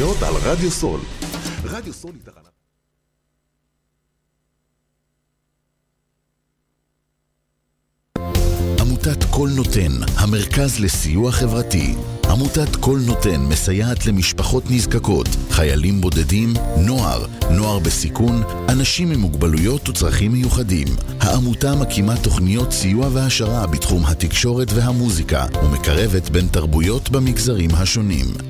תוכניות על רדיו סול. רדיו סול היא תחנה... עמותת קול נותן, המרכז לסיוע חברתי. עמותת קול נותן מסייעת למשפחות נזקקות, חיילים בודדים, נוער, נוער בסיכון, אנשים עם מוגבלויות וצרכים מיוחדים. העמותה מקימה תוכניות סיוע והעשרה בתחום התקשורת והמוזיקה ומקרבת בין תרבויות במגזרים השונים.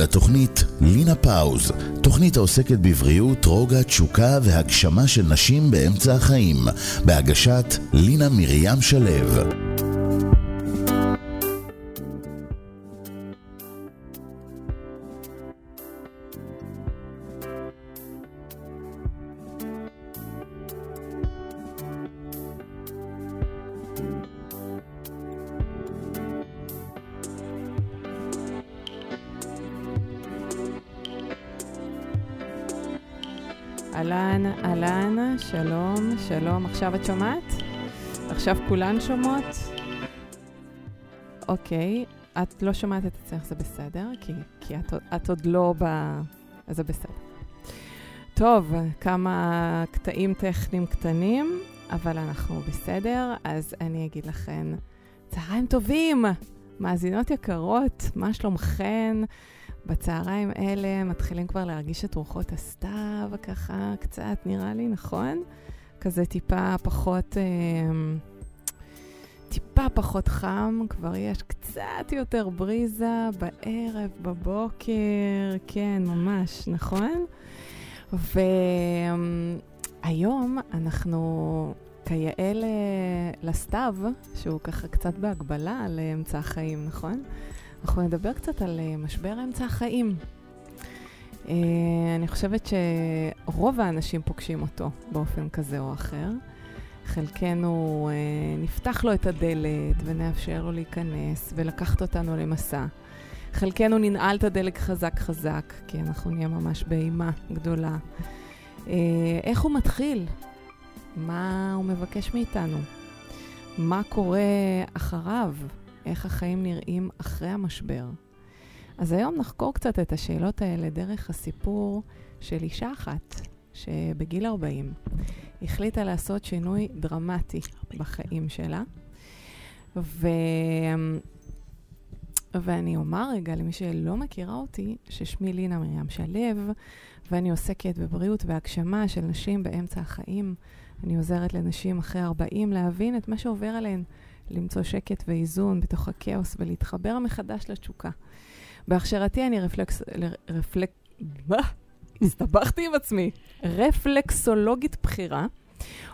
לתוכנית לינה פאוז, תוכנית העוסקת בבריאות, רוגע, תשוקה והגשמה של נשים באמצע החיים, בהגשת לינה מרים שלו. אהלן, אהלן, שלום, שלום. עכשיו את שומעת? עכשיו כולן שומעות? אוקיי, את לא שומעת את עצמך, זה בסדר, כי, כי את, את עוד לא ב... אז זה בסדר. טוב, כמה קטעים טכניים קטנים, אבל אנחנו בסדר, אז אני אגיד לכן, צהריים טובים, מאזינות יקרות, מה שלומכן? בצהריים אלה מתחילים כבר להרגיש את רוחות הסתיו, ככה קצת, נראה לי, נכון? כזה טיפה פחות, אה, טיפה פחות חם, כבר יש קצת יותר בריזה בערב, בבוקר, כן, ממש, נכון? והיום אנחנו כיאה לסתיו, שהוא ככה קצת בהגבלה לאמצע החיים, נכון? אנחנו נדבר קצת על אה, משבר אמצע החיים. אה, אני חושבת שרוב האנשים פוגשים אותו באופן כזה או אחר. חלקנו אה, נפתח לו את הדלת ונאפשר לו להיכנס ולקחת אותנו למסע. חלקנו ננעל את הדלק חזק חזק, כי אנחנו נהיה ממש באימה גדולה. איך הוא מתחיל? מה הוא מבקש מאיתנו? מה קורה אחריו? איך החיים נראים אחרי המשבר. אז היום נחקור קצת את השאלות האלה דרך הסיפור של אישה אחת שבגיל 40 החליטה לעשות שינוי דרמטי בחיים שלה. ו... ואני אומר רגע למי שלא מכירה אותי, ששמי לינה מרים שלו, ואני עוסקת בבריאות והגשמה של נשים באמצע החיים. אני עוזרת לנשים אחרי 40 להבין את מה שעובר עליהן. למצוא שקט ואיזון בתוך הכאוס ולהתחבר מחדש לתשוקה. בהכשרתי אני רפלקס... רפלק... מה? הסתבכתי עם עצמי. רפלקסולוגית בכירה,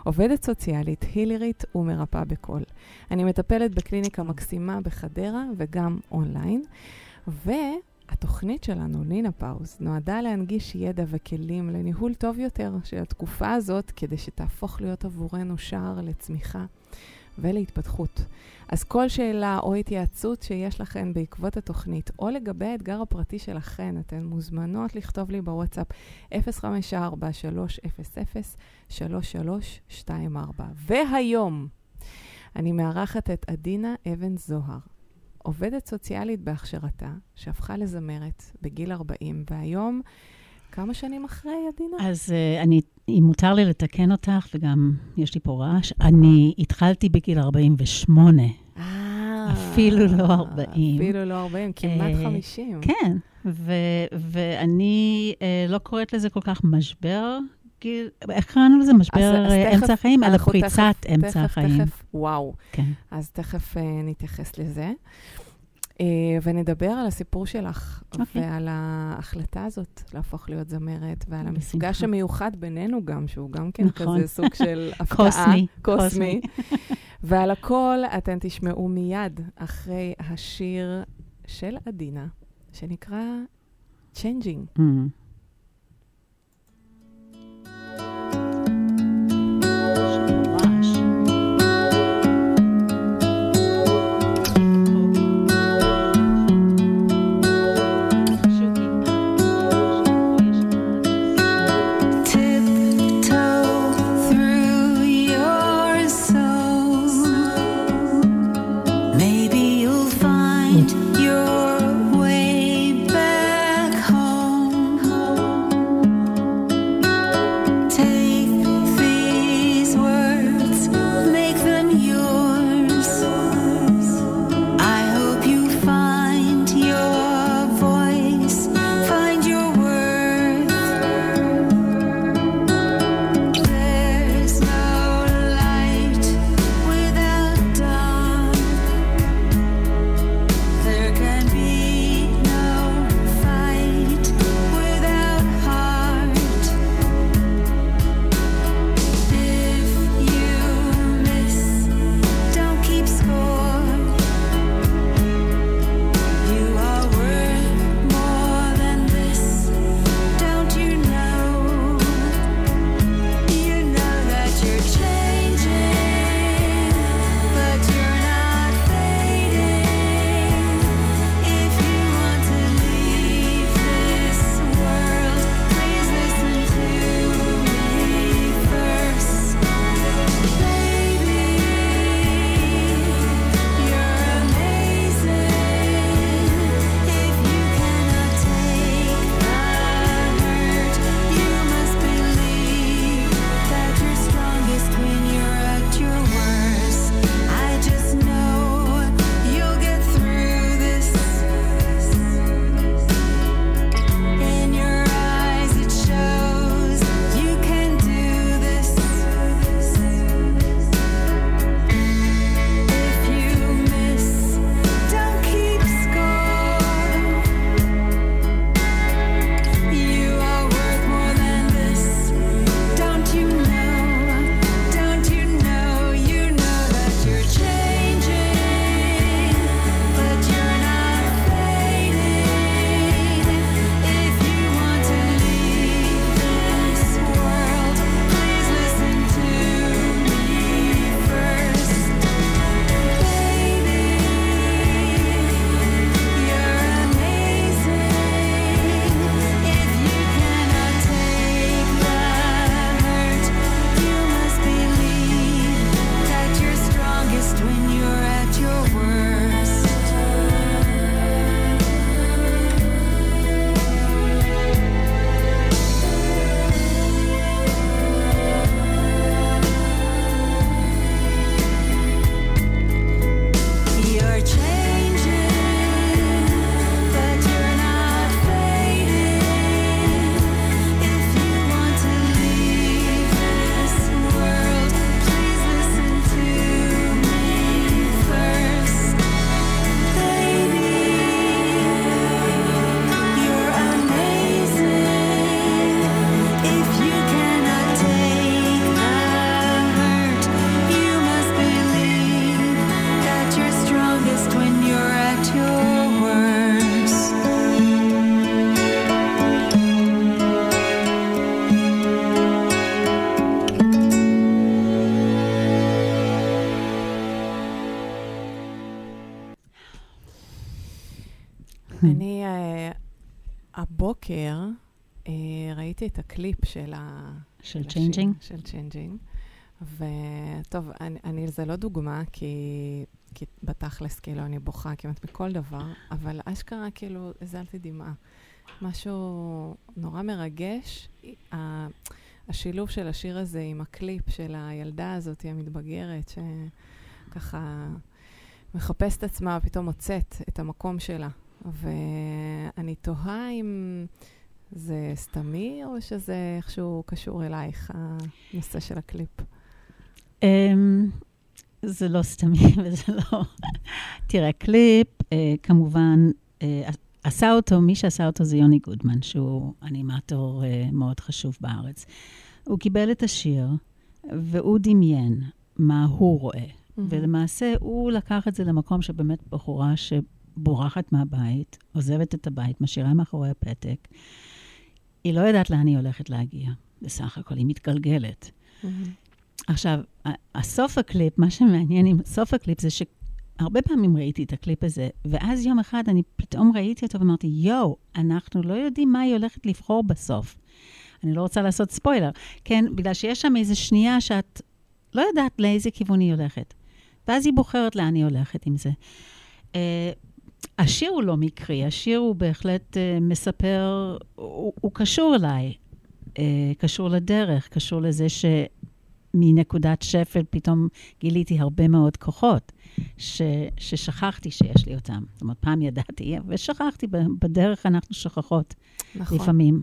עובדת סוציאלית, healer ית ומרפאה בקול. אני מטפלת בקליניקה מקסימה בחדרה וגם אונליין, והתוכנית שלנו, לי נא pause, נועדה להנגיש ידע וכלים לניהול טוב יותר של התקופה הזאת, כדי שתהפוך להיות עבורנו שער לצמיחה. ולהתפתחות. אז כל שאלה או התייעצות שיש לכן בעקבות התוכנית, או לגבי האתגר הפרטי שלכן, אתן מוזמנות לכתוב לי בוואטסאפ 054-300-3324. והיום אני מארחת את עדינה אבן זוהר, עובדת סוציאלית בהכשרתה, שהפכה לזמרת בגיל 40, והיום... כמה שנים אחרי, עדינה? אז uh, אני, אם מותר לי לתקן אותך, וגם יש לי פה רעש, אני התחלתי בגיל 48. אה, אפילו לא 40. אפילו לא 40, כמעט אה, 50. כן, ו- ואני אה, לא קוראת לזה כל כך משבר, גיל, איך קראנו לזה? משבר אז אה, תכף- אמצע החיים? אלא פריצת תכף- אמצע תכף, החיים. תכף, וואו. כן. אז תכף אה, נתייחס לזה. אה, ונדבר על הסיפור שלך, אוקיי. ועל ההחלטה הזאת להפוך להיות זמרת, ועל המפגש. המיוחד בינינו גם, שהוא גם כן נכון. כזה סוג של הפתעה. קוסמי, קוסמי. ועל הכל אתם תשמעו מיד אחרי השיר של עדינה, שנקרא Changing. Mm. אני אה, הבוקר אה, ראיתי את הקליפ של ה... של Changing? של Changing. וטוב, אני, אני, זה לא דוגמה, כי, כי בתכלס, כאילו, אני בוכה כמעט מכל דבר, אבל אשכרה, כאילו, הזלתי דמעה. משהו נורא מרגש. ה- השילוב של השיר הזה עם הקליפ של הילדה הזאת, המתבגרת, שככה מחפשת עצמה, פתאום מוצאת את המקום שלה. ואני תוהה אם זה סתמי, או שזה איכשהו קשור אלייך, הנושא של הקליפ. אמ, זה לא סתמי וזה לא... תראה, קליפ, אה, כמובן, אה, עשה אותו, מי שעשה אותו זה יוני גודמן, שהוא אנימטור אה, מאוד חשוב בארץ. הוא קיבל את השיר, והוא דמיין מה הוא רואה. ולמעשה, הוא לקח את זה למקום שבאמת בחורה שבורחת מהבית, עוזבת את הבית, משאירה מאחורי הפתק. היא לא יודעת לאן היא הולכת להגיע, בסך הכל, היא מתגלגלת. עכשיו, ה- הסוף הקליפ, מה שמעניין עם סוף הקליפ זה שהרבה פעמים ראיתי את הקליפ הזה, ואז יום אחד אני פתאום ראיתי אותו ואמרתי, יואו, אנחנו לא יודעים מה היא הולכת לבחור בסוף. אני לא רוצה לעשות ספוילר, כן? בגלל שיש שם איזו שנייה שאת לא יודעת לאיזה כיוון היא הולכת. ואז היא בוחרת לאן היא הולכת עם זה. Uh, השיר הוא לא מקרי, השיר הוא בהחלט uh, מספר, הוא, הוא קשור אליי, uh, קשור לדרך, קשור לזה שמנקודת שפל פתאום גיליתי הרבה מאוד כוחות ש, ששכחתי שיש לי אותם. זאת אומרת, פעם ידעתי, ושכחתי, בדרך אנחנו שוכחות נכון. לפעמים.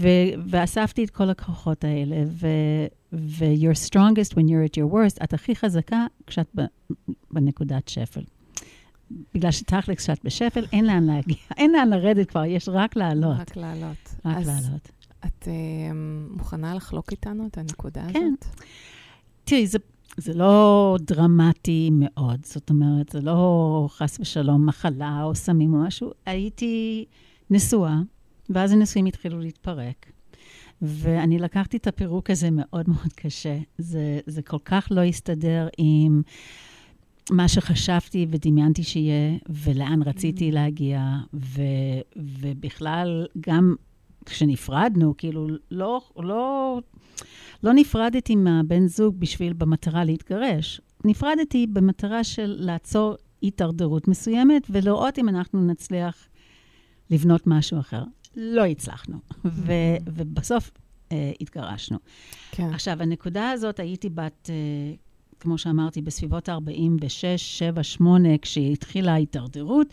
ו- ואספתי את כל הכוחות האלה, ו- ו-you're strongest when you're at your worst, את הכי חזקה כשאת בנקודת שפל. בגלל שתכל'ס כשאת בשפל, אין לאן להגיע, אין לאן לרדת כבר, יש רק לעלות. רק לעלות. רק אז לעלות. את אה, מוכנה לחלוק איתנו את הנקודה כן. הזאת? תראי, זה, זה לא דרמטי מאוד, זאת אומרת, זה לא חס ושלום מחלה או סמים או משהו. הייתי נשואה, ואז הנישואים התחילו להתפרק. ואני לקחתי את הפירוק הזה מאוד מאוד קשה. זה, זה כל כך לא הסתדר עם מה שחשבתי ודמיינתי שיהיה, ולאן רציתי להגיע, ו, ובכלל, גם כשנפרדנו, כאילו, לא, לא, לא נפרדתי מהבן זוג בשביל, במטרה להתגרש. נפרדתי במטרה של לעצור הידרדרות מסוימת ולראות אם אנחנו נצליח לבנות משהו אחר. לא הצלחנו, ו, ובסוף אה, התגרשנו. כן. עכשיו, הנקודה הזאת, הייתי בת, אה, כמו שאמרתי, בסביבות 46, 7, 8, כשהתחילה ההידרדרות,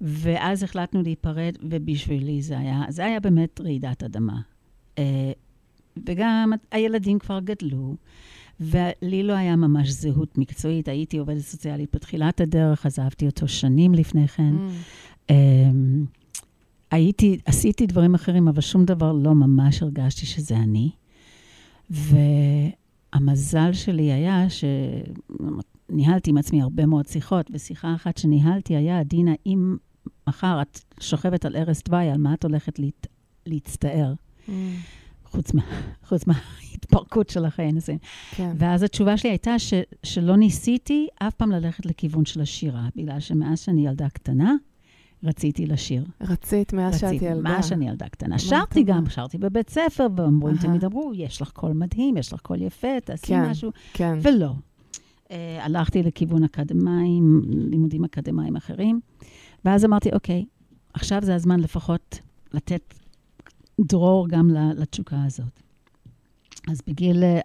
ואז החלטנו להיפרד, ובשבילי זה היה, זה היה באמת רעידת אדמה. אה, וגם הילדים כבר גדלו, ולי לא היה ממש זהות מקצועית. הייתי עובדת סוציאלית בתחילת הדרך, עזבתי אותו שנים לפני כן. Mm, אמ, הייתי, עשיתי דברים אחרים, אבל שום דבר לא ממש הרגשתי שזה אני. והמזל שלי היה שניהלתי עם עצמי הרבה מאוד שיחות, ושיחה אחת שניהלתי היה, עדינה, אם מחר את שוכבת על ערש דווי, על מה את הולכת להת, להצטער? mm, חוץ, מה, חוץ מההתפרקות של החיי נישואים. כן. ואז התשובה שלי הייתה ש, שלא ניסיתי אף פעם ללכת לכיוון של השירה, בגלל שמאז שאני ילדה קטנה, רציתי לשיר. רצית מאז שאת ילדה. מאז שאני ילדה קטנה. שרתי גם? שרתי בבית ספר, אהה. תמיד אמרו, יש לך קול מדהים, יש לך קול יפה, תעשי כן. משהו. כן. ולא. Uh, הלכתי לכיוון אקדמאים, לימודים אקדמיים אחרים, ואז אמרתי, אוקיי, עכשיו זה הזמן לפחות לתת דרור גם לתשוקה הזאת. אז בגיל אה,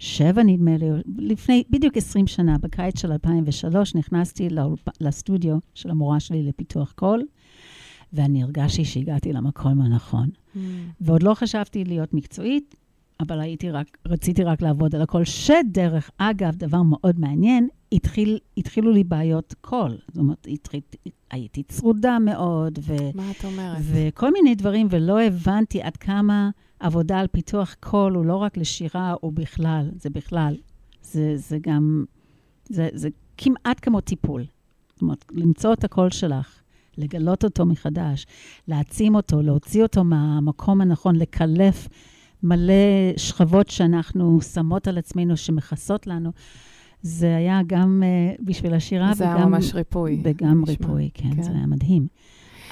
47, נדמה לי, לפני בדיוק 20 שנה, בקיץ של 2003, נכנסתי לאולפ... לסטודיו של המורה שלי לפיתוח קול, ואני הרגשתי שהגעתי למקום הנכון. Mm, ועוד לא חשבתי להיות מקצועית, אבל הייתי רק, רציתי רק לעבוד על הכל, שדרך אגב, דבר מאוד מעניין, התחיל, התחילו לי בעיות קול. זאת אומרת, התחיל, הייתי צרודה מאוד, ו, מה את אומרת? וכל מיני דברים, ולא הבנתי עד כמה עבודה על פיתוח קול הוא לא רק לשירה, הוא בכלל, זה בכלל. זה, זה גם, זה, זה כמעט כמו טיפול. זאת אומרת, למצוא את הקול שלך, לגלות אותו מחדש, להעצים אותו, להוציא אותו מהמקום הנכון, לקלף מלא שכבות שאנחנו שמות על עצמנו, שמכסות לנו. זה היה גם uh, בשביל השירה זה וגם... היה ממש ריפוי. וגם נשמע. ריפוי, כן, כן. זה היה מדהים.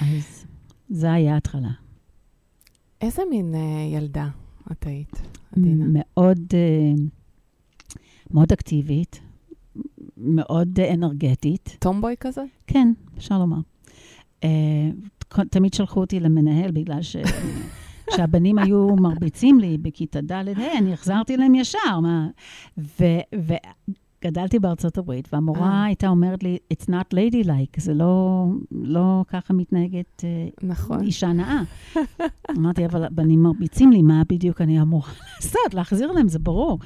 אז זה היה ההתחלה. איזה מין אה, ילדה את היית, עדינה? מאוד, אה, מאוד אקטיבית, מאוד אה, אנרגטית. טומבוי כזה? כן, אפשר לומר. אה, תמיד שלחו אותי למנהל בגלל ש... כשהבנים היו מרביצים לי בכיתה ד', היי, אני החזרתי להם ישר, מה... ו... ו... גדלתי בארצות הברית, והמורה אה. הייתה אומרת לי, It's not ladylike, זה לא, לא ככה מתנהגת אה, נכון. אישה נאה. אמרתי, אבל הבנים מרביצים לי, מה בדיוק אני אמורה לעשות? להחזיר להם, זה ברור.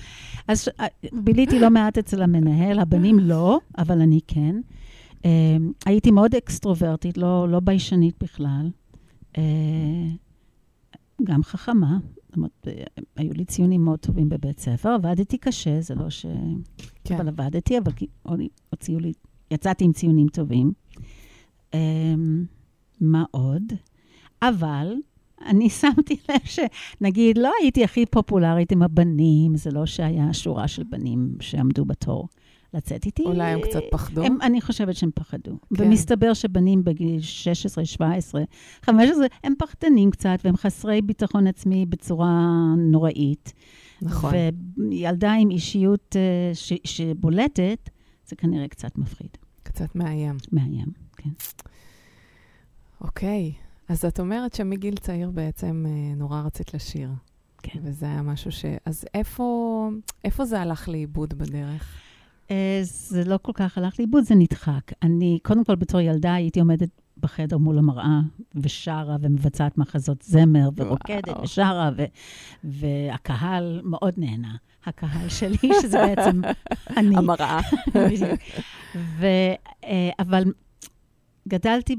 אז אה, ביליתי לא מעט אצל המנהל, הבנים לא, אבל אני כן. אה, הייתי מאוד אקסטרוברטית, לא, לא ביישנית בכלל. אה, גם חכמה. זאת אומרת, אה, היו לי ציונים מאוד טובים בבית ספר, עבדתי קשה, זה לא ש... כן. אבל עבדתי, אבל הוציאו לי, יצאתי עם ציונים טובים. אמ, מה עוד? אבל אני שמתי לב שנגיד, לא הייתי הכי פופולרית עם הבנים, זה לא שהיה שורה של בנים שעמדו בתור לצאת איתי. אולי הם קצת פחדו? הם, אני חושבת שהם פחדו. כן. ומסתבר שבנים בגיל 16, 17, 15, הם פחדנים קצת, והם חסרי ביטחון עצמי בצורה נוראית. נכון. וילדה עם אישיות אה, ש, שבולטת, זה כנראה קצת מפחיד, קצת מאיים. מאיים, כן. אוקיי. אז את אומרת שמגיל צעיר בעצם אה, נורא רצית לשיר. כן. וזה היה משהו ש... אז איפה, איפה זה הלך לאיבוד בדרך? אה, זה לא כל כך הלך לאיבוד, זה נדחק. אני, קודם כל, בתור ילדה הייתי עומדת בחדר מול המראה ושרה ומבצעת מחזות זמר ורוקדת וואו. ושרה, ו, והקהל מאוד נהנה. הקהל שלי, שזה בעצם אני. המראה. ו, אה, אבל גדלתי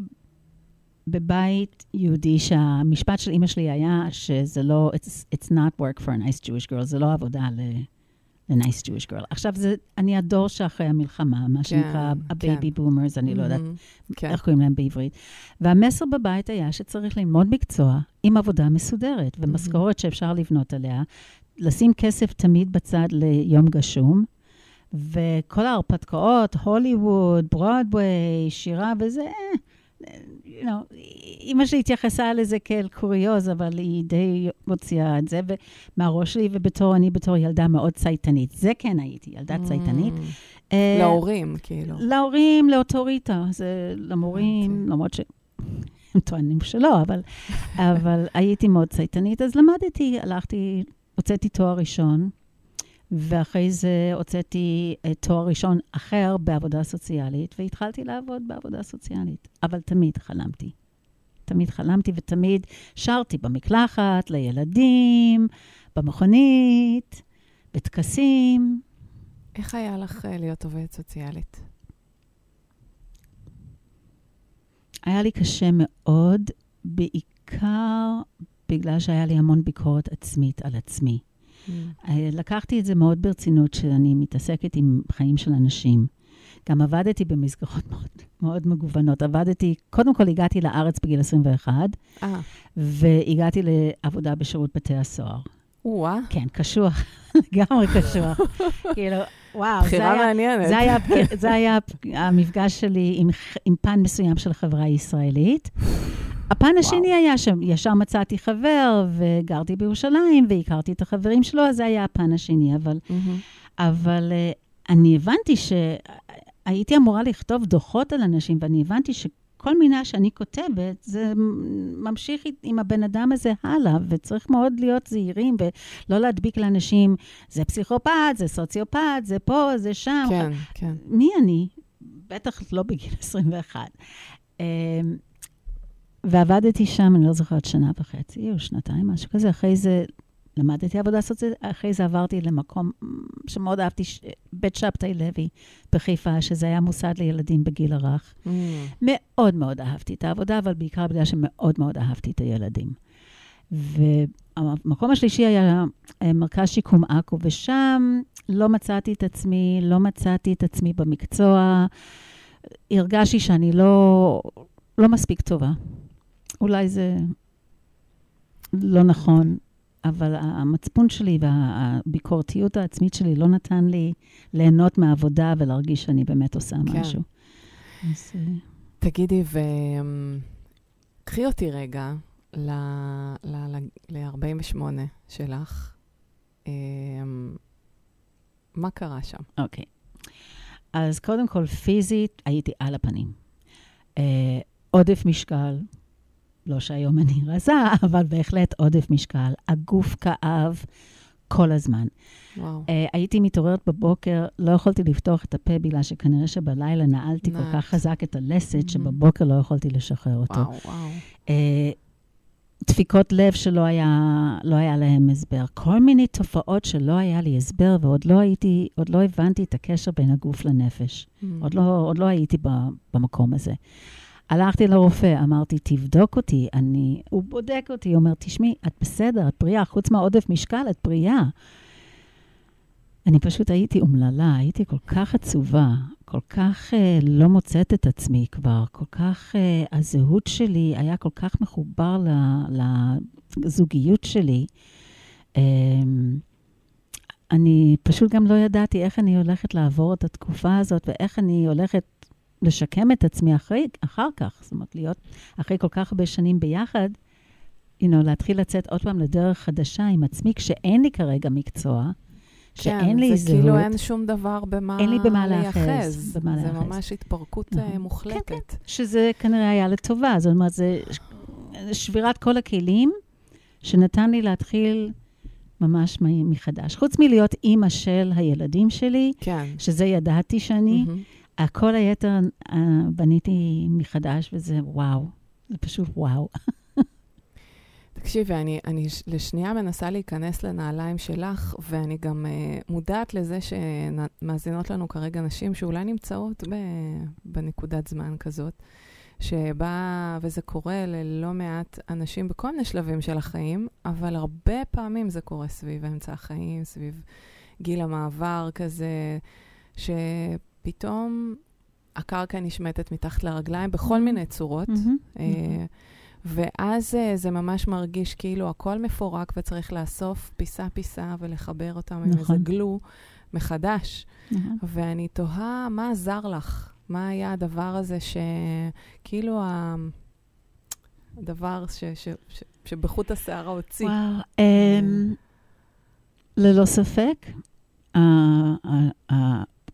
בבית יהודי שהמשפט של אימא שלי היה שזה לא, it's, it's not work for a nice Jewish girl, זה לא עבודה ל... ל-nice Jewish girl. עכשיו, זה, אני הדור שאחרי המלחמה, מה שנקרא ה-baby boomers, אני לא יודעת מהמם. כן. איך קוראים להם בעברית. והמסר בבית היה שצריך ללמוד מקצוע עם עבודה מסודרת ומשכורת שאפשר לבנות עליה, לשים כסף תמיד בצד ליום גשום, וכל ההרפתקאות, הוליווד, ברודווי, שירה וזה, אה, you know, אימא שלי התייחסה לזה כאל קוריוז, אבל היא די מוציאה את זה מהראש שלי, ובתור, אני בתור ילדה מאוד צייתנית. זה כן הייתי, ילדה צייתנית. אה, להורים, כאילו. להורים, לאוטוריטה, זה למורים. למרות שהם טוענים שלא, אבל, אבל הייתי מאוד צייתנית, אז למדתי, הלכתי, הוצאתי תואר ראשון, ואחרי זה הוצאתי אה, תואר ראשון אחר בעבודה סוציאלית, והתחלתי לעבוד בעבודה סוציאלית. אבל תמיד חלמתי. תמיד חלמתי ותמיד שרתי במקלחת, לילדים, במכונית, בטקסים. איך היה לך אה, להיות עובדת סוציאלית? היה לי קשה מאוד, בעיקר בגלל שהיה לי המון ביקורת עצמית על עצמי. אה, לקחתי את זה מאוד ברצינות, שאני מתעסקת עם חיים של אנשים. גם עבדתי במסגרות מאוד, מאוד מגוונות. עבדתי, קודם כל הגעתי לארץ בגיל 21, אה, והגעתי לעבודה בשירות בתי הסוהר. וואה, כן, קשוח, לגמרי קשוח. כאילו, וואו, זה בחירה היה... מעניינת. זה היה, זה היה המפגש שלי עם, עם פן מסוים של החברה הישראלית. הפן השני היה שישר מצאתי חבר, וגרתי בירושלים, והכרתי את החברים שלו, אז זה היה הפן השני. אבל, מהמם. אבל אה, אני הבנתי שהייתי אמורה לכתוב דוחות על אנשים, ואני הבנתי שכל מילה שאני כותבת, זה ממשיך עם הבן אדם הזה הלאה, וצריך מאוד להיות זהירים ולא להדביק לאנשים, זה פסיכופת, זה סוציופת, זה פה, זה שם. כן, כן. מי אני? בטח לא בגיל 21. ועבדתי שם, אני לא זוכרת, שנה וחצי או שנתיים, משהו כזה. אחרי זה למדתי עבודה סוציאלית, אחרי זה עברתי למקום שמאוד אהבתי, ש- בית שבתאי לוי בחיפה, שזה היה מוסד לילדים בגיל הרך. מהמם. מאוד מאוד אהבתי את העבודה, אבל בעיקר בגלל שמאוד מאוד אהבתי את הילדים. והמקום השלישי היה אה, מרכז שיקום עכו, ושם לא מצאתי את עצמי, לא מצאתי את עצמי במקצוע. הרגשתי שאני לא, לא מספיק טובה. אולי זה לא נכון, אבל המצפון שלי והביקורתיות העצמית שלי לא נתן לי ליהנות מהעבודה ולהרגיש שאני באמת עושה כן. משהו. אז, אה, תגידי, וקחי אותי רגע ל-48 שלך. אמ, מה קרה שם? אוקיי. אז קודם כל, פיזית הייתי על הפנים. אה, עודף משקל, לא שהיום אני רזה, אבל בהחלט עודף משקל. הגוף כאב כל הזמן. וואו. אה, הייתי מתעוררת בבוקר, לא יכולתי לפתוח את הפה בגלל שכנראה שבלילה נעלתי כל נייס. כך חזק את הלסת, מהמם. שבבוקר לא יכולתי לשחרר אותו. וואו, וואו. אה, דפיקות לב שלא היה, לא היה להם הסבר. כל מיני תופעות שלא היה לי הסבר, ועוד לא הייתי, עוד לא הבנתי את הקשר בין הגוף לנפש. עוד, לא, עוד לא הייתי במקום הזה. הלכתי לרופא, אמרתי, תבדוק אותי. אני, הוא בודק אותי, הוא אומר, תשמעי, את בסדר, את בריאה, חוץ מהעודף משקל, את בריאה. אני פשוט הייתי אומללה, הייתי כל כך עצובה, כל כך אה, לא מוצאת את עצמי כבר, כל כך, אה, הזהות שלי היה כל כך מחובר לזוגיות שלי. אה, אני פשוט גם לא ידעתי איך אני הולכת לעבור את התקופה הזאת ואיך אני הולכת לשקם את עצמי אחרי, אחר כך. זאת אומרת, להיות אחרי כל כך הרבה שנים ביחד, you know, להתחיל לצאת עוד פעם לדרך חדשה עם עצמי, כשאין לי כרגע מקצוע, שאין לי כן, זהות. זה כאילו אין שום דבר במה אין לי במה להיאחז. במה זה להיאחז. ממש התפרקות נכון. אה, מוחלטת. שזה כנראה היה לטובה. זאת אומרת, זה שבירת כל הכלים שנתן לי להתחיל ממש מחדש. חוץ מלהיות אימא של הילדים שלי, כן. שזה ידעתי שאני, מהמם. הכל היתר אה, בניתי מחדש, וזה וואו. זה פשוט וואו. תקשיבי, אני, אני ש- לשנייה מנסה להיכנס לנעליים שלך, ואני גם uh, מודעת לזה שמאזינות לנו כרגע נשים שאולי נמצאות ב, בנקודת זמן כזאת, שבה, וזה קורה ללא מעט אנשים בכל מיני שלבים של החיים, אבל הרבה פעמים זה קורה סביב אמצע החיים, סביב גיל המעבר כזה, שפתאום הקרקע נשמטת מתחת לרגליים בכל מיני צורות. מהמם. אה, ואז אה, זה ממש מרגיש כאילו הכל מפורק וצריך לאסוף פיסה-פיסה ולחבר אותם עם איזה נכון. גלו מחדש. נכון. ואני תוהה, מה עזר לך? מה היה הדבר הזה שכאילו. הדבר ש... ש... ש... שבחוט השערה הוציא? וואו. אמ, ללא ספק,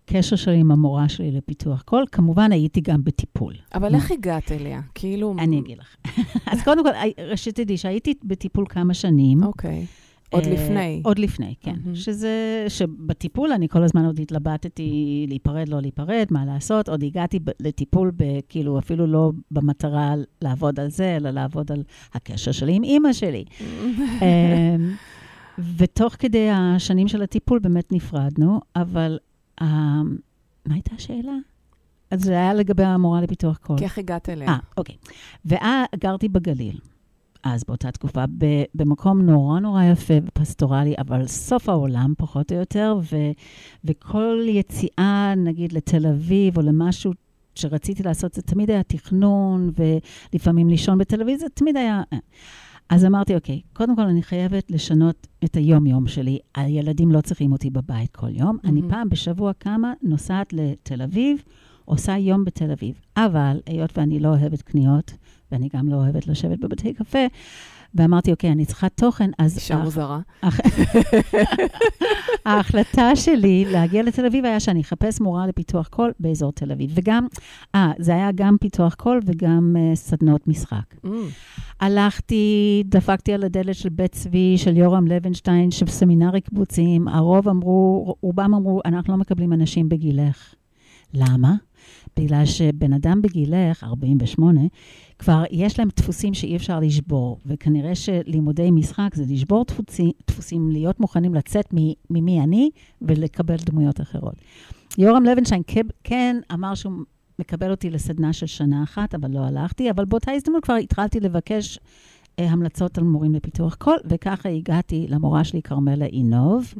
הקשר שלי עם המורה שלי לפיתוח קול, כמובן הייתי גם בטיפול. אבל איך הגעת אליה? כאילו... אני אגיד לך. אז קודם כל, הי- ראשית תדעי שהייתי בטיפול כמה שנים. אוקיי. עוד אה, לפני. עוד לפני, כן. שזה, שבטיפול אני כל הזמן עוד התלבטתי להיפרד, לא להיפרד, מה לעשות. עוד הגעתי לטיפול, כאילו, אפילו לא במטרה לעבוד על זה, אלא לעבוד על הקשר שלי עם אימא שלי. אמ, ותוך כדי השנים של הטיפול באמת נפרדנו, אבל מה הייתה השאלה? אז זה היה לגבי המורה לפיתוח קול. כי איך הגעת אליה? אה, אוקיי. ואז גרתי בגליל. אז באותה תקופה, במקום נורא נורא יפה ופסטורלי, אבל סוף העולם פחות או יותר, ו- וכל יציאה, נגיד, לתל אביב או למשהו שרציתי לעשות, זה תמיד היה תכנון, ולפעמים לישון זה תמיד היה... אז אמרתי, אוקיי, קודם כל אני חייבת לשנות את היום-יום שלי. הילדים לא צריכים אותי בבית כל יום. Mm-hmm. אני. פעם בשבוע קמה, נוסעת לתל אביב, עושה יום בתל אביב. אבל היות ואני לא אוהבת קניות, ואני גם לא אוהבת לשבת בבתי קפה, ואמרתי, אוקיי, אני צריכה תוכן, אז... אישה הח- מוזרה. ההחלטה שלי להגיע לתל אביב היה שאני אחפש מורה לפיתוח קול באזור תל אביב. וגם, אה, זה היה גם פיתוח קול וגם uh, סדנות משחק. Mm, הלכתי, דפקתי על הדלת של בית צבי, של יורם לוינשטיין, של סמינרי קיבוציים. הרוב אמרו, רובם אמרו, אנחנו לא מקבלים אנשים בגילך. למה? בגלל שבן אדם בגילך, 48, כבר יש להם דפוסים שאי אפשר לשבור, וכנראה שלימודי משחק זה לשבור דפוסים, דפוסים להיות מוכנים לצאת ממי אני ולקבל דמויות אחרות. יורם לוינשטיין כן- כן אמר שהוא מקבל אותי לסדנה של שנה אחת, אבל לא הלכתי, אבל באותה הזדמנות כבר התחלתי לבקש אה, המלצות על מורים לפיתוח קול, וככה הגעתי למורה שלי, כרמלה אינוב, mm.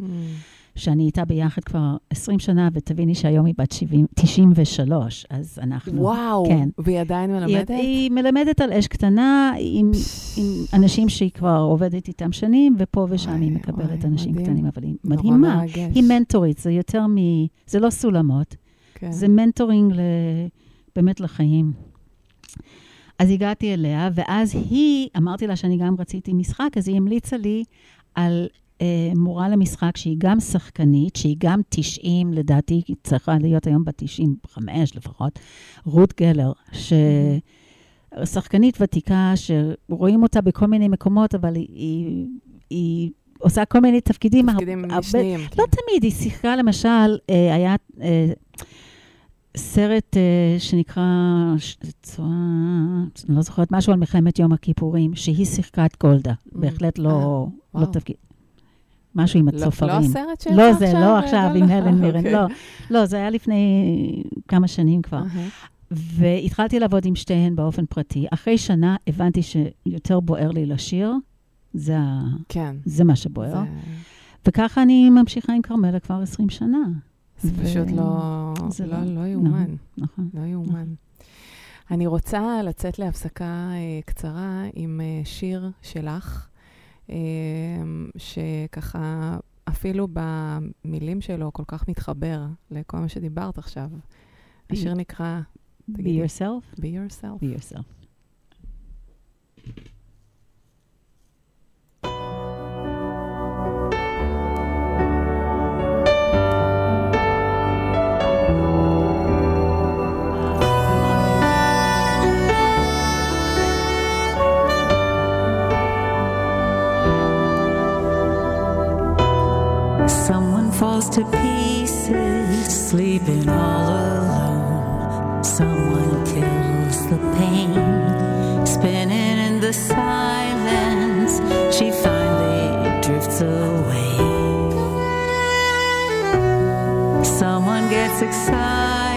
שאני איתה ביחד כבר 20 שנה, ותביני שהיום היא בת 70, 93, אז אנחנו... וואו, כן. והיא עדיין היא, מלמדת? היא מלמדת על אש קטנה עם, עם אנשים שהיא כבר עובדת איתם שנים, ופה ושם וואי, היא מקבלת וואי, אנשים מדהים. קטנים, אבל היא מדהימה. מרגש. היא מנטורית, זה יותר מ... זה לא סולמות, כן. זה מנטורינג ל... באמת לחיים. אז הגעתי אליה, ואז היא, אמרתי לה שאני גם רציתי משחק, אז היא המליצה לי על מורה למשחק שהיא גם שחקנית, שהיא גם 90, לדעתי היא צריכה להיות היום בת 95 לפחות, רות גלר, ש... שחקנית ותיקה, שרואים אותה בכל מיני מקומות, אבל היא, היא, היא עושה כל מיני תפקידים. תפקידים הרבה- משניים. לא כן. תמיד, היא שיחקה למשל, אה, היה אה, סרט אה, שנקרא, צואה, אני לא זוכרת, משהו על מלחמת יום הכיפורים, שהיא שיחקה את גולדה. בהחלט לא, אה, לא. תפקיד. משהו עם לא- הצופרים. לא הסרט שיצא לא עכשיו? זה, לא עכשיו עם לא, הלן מירן, אוקיי. לא. לא, זה היה לפני כמה שנים כבר. והתחלתי לעבוד עם שתיהן באופן פרטי. אחרי שנה הבנתי שיותר בוער לי לשיר, זה. כן. זה מה שבוער. זה- וככה אני ממשיכה עם כרמלה כבר 20 שנה. זה ו- פשוט לא, זה לא, לא- לא יאומן. נכון. לא יאומן. אני רוצה לצאת להפסקה אה, קצרה עם אה, שיר שלך, אה, שככה אפילו במילים שלו כל כך מתחבר לכל מה שדיברת עכשיו. השיר נקרא Be yourself, Be Yourself. be yourself. Falls to pieces, sleeping all alone. Someone kills the pain, spinning in the silence. She finally drifts away. Someone gets excited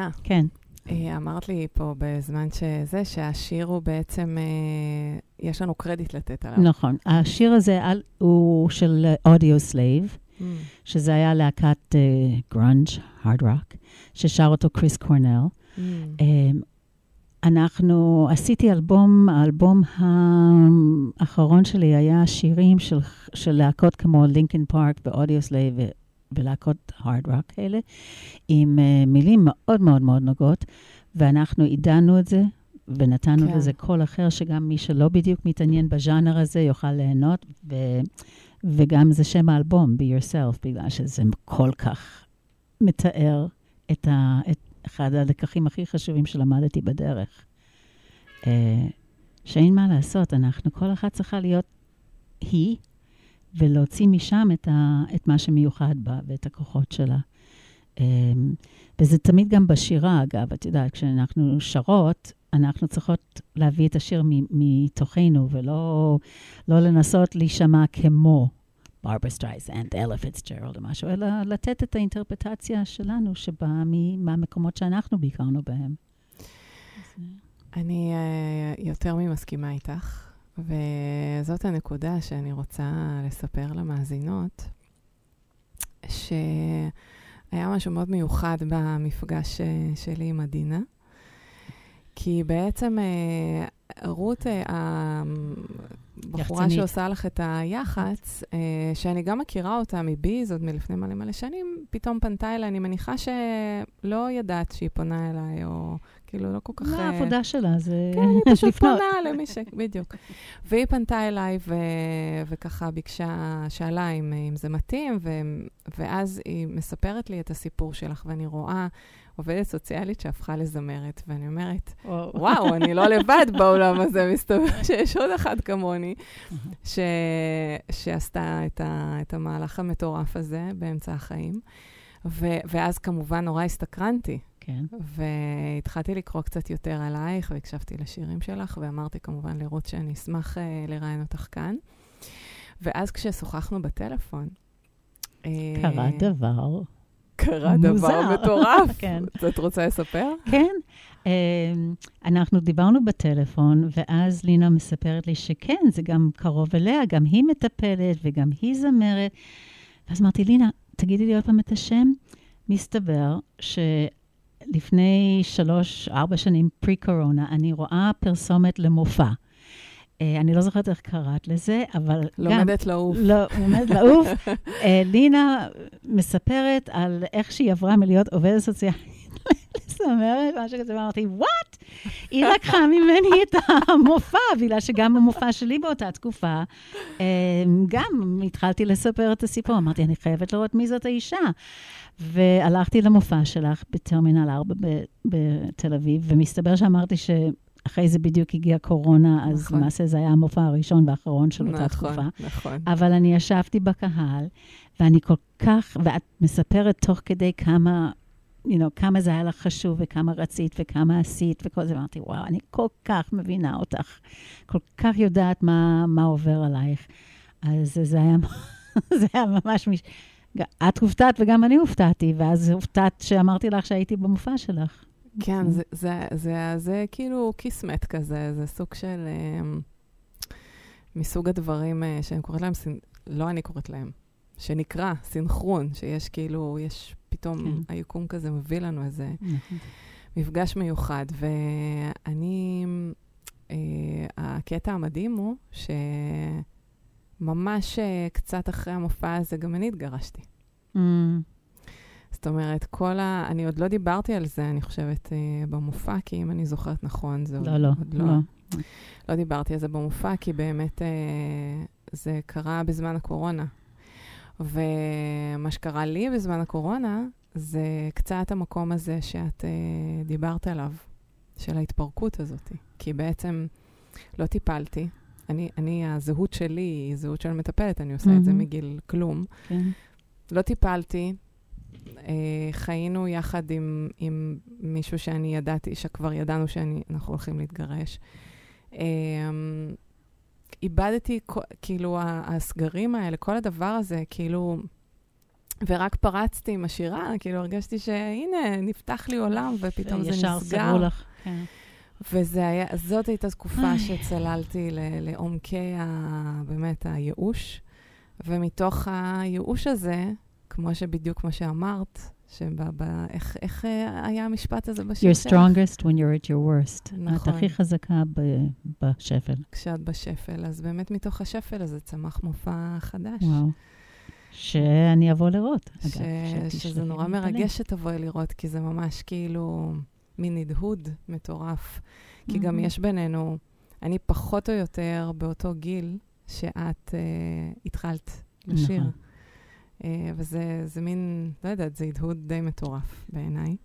עדינה, כן. אה, אמרת לי פה בזמן שזה, שהשיר הוא בעצם, אה, יש לנו קרדיט לתת עליו. נכון. השיר הזה הוא של Audioslave, Mm. שזה היה להקת grunge, hard rock, ששר אותו קריס קורנל. Mm. אמ, אנחנו, עשיתי אלבום, האלבום האחרון שלי היה שירים של, של להקות כמו Linkin Park ו Audioslave ולהקות hard rock כאלה, עם uh, מילים מאוד מאוד מאוד נוגות, ואנחנו עידנו את זה. ונתנו כן. לזה קול אחר, שגם מי שלא בדיוק מתעניין בז'אנר הזה יוכל ליהנות, ו, וגם זה שם האלבום, Be Yourself, בגלל שזה כל כך מתאר את, ה, את אחד הלקחים הכי חשובים שלמדתי בדרך. אה, שאין מה לעשות, אנחנו, כל אחת צריכה להיות היא, ולהוציא משם את, ה, את מה שמיוחד בה ואת הכוחות שלה. אה, וזה תמיד גם בשירה, אגב, את יודעת, כשאנחנו שרות, אנחנו צריכות להביא את השיר מתוכנו, ולא לא לנסות להישמע כמו ברברה סטרייסנד, אלה פיצג'רלד או משהו, אלא לתת את האינטרפרטציה שלנו, שבאה מהמקומות שאנחנו ביקרנו בהם. אני uh, יותר ממסכימה איתך, וזאת הנקודה שאני רוצה לספר למאזינות, שהיה משהו מאוד מיוחד במפגש uh, שלי עם עדינה, כי בעצם uh, רות, uh, הבחורה יחצנית. שעושה לך את היח"צ, uh, שאני גם מכירה אותה מביז, עוד מלפני מלא מלא שנים, פתאום פנתה אליי, אני מניחה שלא ידעת שהיא פונה אליי, או כאילו לא כל כך... לא, אה, העבודה שלה זה כן, היא פשוט. פונה למי ש... בדיוק. והיא פנתה אליי ו... וככה ביקשה, שאלה אם, אם זה מתאים, ו... ואז היא מספרת לי את הסיפור שלך, ואני רואה עובדת סוציאלית שהפכה לזמרת, ואני אומרת, וואו, אני לא לבד בעולם הזה, מסתבר שיש עוד אחת כמוני, ש... שעשתה את, ה... את המהלך המטורף הזה באמצע החיים. ו... ואז כמובן נורא הסתקרנתי. כן. והתחלתי לקרוא קצת יותר עלייך, והקשבתי לשירים שלך, ואמרתי כמובן לרות שאני אשמח uh, לראיין אותך כאן. ואז כששוחחנו בטלפון... אה, קרה דבר. קרה. דבר מטורף. כן. את רוצה לספר? כן. אמ, אנחנו דיברנו בטלפון, ואז לינה מספרת לי שכן, זה גם קרוב אליה, גם היא מטפלת וגם היא זמרת. ואז אמרתי, לינה, תגידי לי עוד פעם את השם. מסתבר שלפני שלוש, ארבע שנים, פרי-קורונה, אני רואה פרסומת למופע. אה, אני לא זוכרת איך קראת לזה, אבל גם... לומדת לעוף. לא, עומד לעוף. אה, לינה מספרת על איך שהיא עברה מלהיות עובדת סוציאלית לזמרת, משהו כזה, ואמרתי, וואט? היא לקחה ממני את המופע, בגלל שגם במופע שלי באותה תקופה, אה, גם התחלתי לספר את הסיפור. אמרתי, אני חייבת לראות מי זאת האישה. והלכתי למופע שלך בטרמינל 4 ב- בתל אביב, ומסתבר שאמרתי ש... אחרי זה בדיוק הגיעה קורונה, אז נכון. למעשה זה היה המופע הראשון והאחרון של אותה נכון, תקופה. נכון. אבל אני ישבתי בקהל, ואני כל כך, ואת מספרת תוך כדי כמה, you know, כמה זה היה לך חשוב, וכמה רצית, וכמה עשית, וכל זה, ואמרתי, וואו, אני כל כך מבינה אותך, כל כך יודעת מה, מה עובר עלייך. אז זה היה, זה היה ממש... מש... את הופתעת וגם אני הופתעתי, ואז הופתעת שאמרתי לך שהייתי במופע שלך. כן, זה, זה, זה, זה כאילו כיסמט כזה, זה סוג של... אמ, מסוג הדברים אה, שאני קוראת להם, לא אני קוראת להם, שנקרא סינכרון, שיש כאילו, יש פתאום, כן. היקום כזה מביא לנו איזה מפגש מיוחד. ואני, אה, הקטע המדהים הוא שממש אה, קצת אחרי המופע הזה, גם אני התגרשתי. זאת אומרת, כל ה... אני עוד לא דיברתי על זה, אני חושבת, אה, במופע, כי אם אני זוכרת נכון, זה לא, עוד, לא, עוד לא. לא. לא דיברתי על זה במופע, כי באמת אה, זה קרה בזמן הקורונה. ומה שקרה לי בזמן הקורונה, זה קצת המקום הזה שאת אה, דיברת עליו, של ההתפרקות הזאת. כי בעצם לא טיפלתי. אני, אני, הזהות שלי היא זהות של מטפלת, אני עושה את זה מהמם. מגיל כלום. כן. לא טיפלתי, חיינו יחד עם, עם מישהו שאני ידעתי, שכבר ידענו שאנחנו הולכים להתגרש. אה, איבדתי, כאילו, הסגרים האלה, כל הדבר הזה, כאילו, ורק פרצתי עם השירה, כאילו הרגשתי שהנה, נפתח לי עולם, ופתאום זה ישר נסגר. סגרו לך. כן. וזה היה, זאת הייתה תקופה. שצללתי ל- לעומקי, ה, באמת, הייאוש. ומתוך הייאוש הזה, כמו שבדיוק כמו שאמרת, ב- איך, אה, היה המשפט הזה בשיר You're strongest when you're at your worst. את נכון. הכי חזקה ב- בשפל. כשאת בשפל. אז באמת מתוך השפל הזה צמח מופע חדש. וואו. שאני אבוא לראות, ש... אגב. שזה שתשלחי נורא את. מרגש שתבואי לראות, כי זה ממש כאילו מין הדהוד מטורף. כי גם מהמם. יש בינינו, אני פחות או יותר באותו גיל שאת אה, התחלת לשיר. נכון. אה, וזה זה מין, לא יודעת, זה הדהוד די מטורף בעיניי.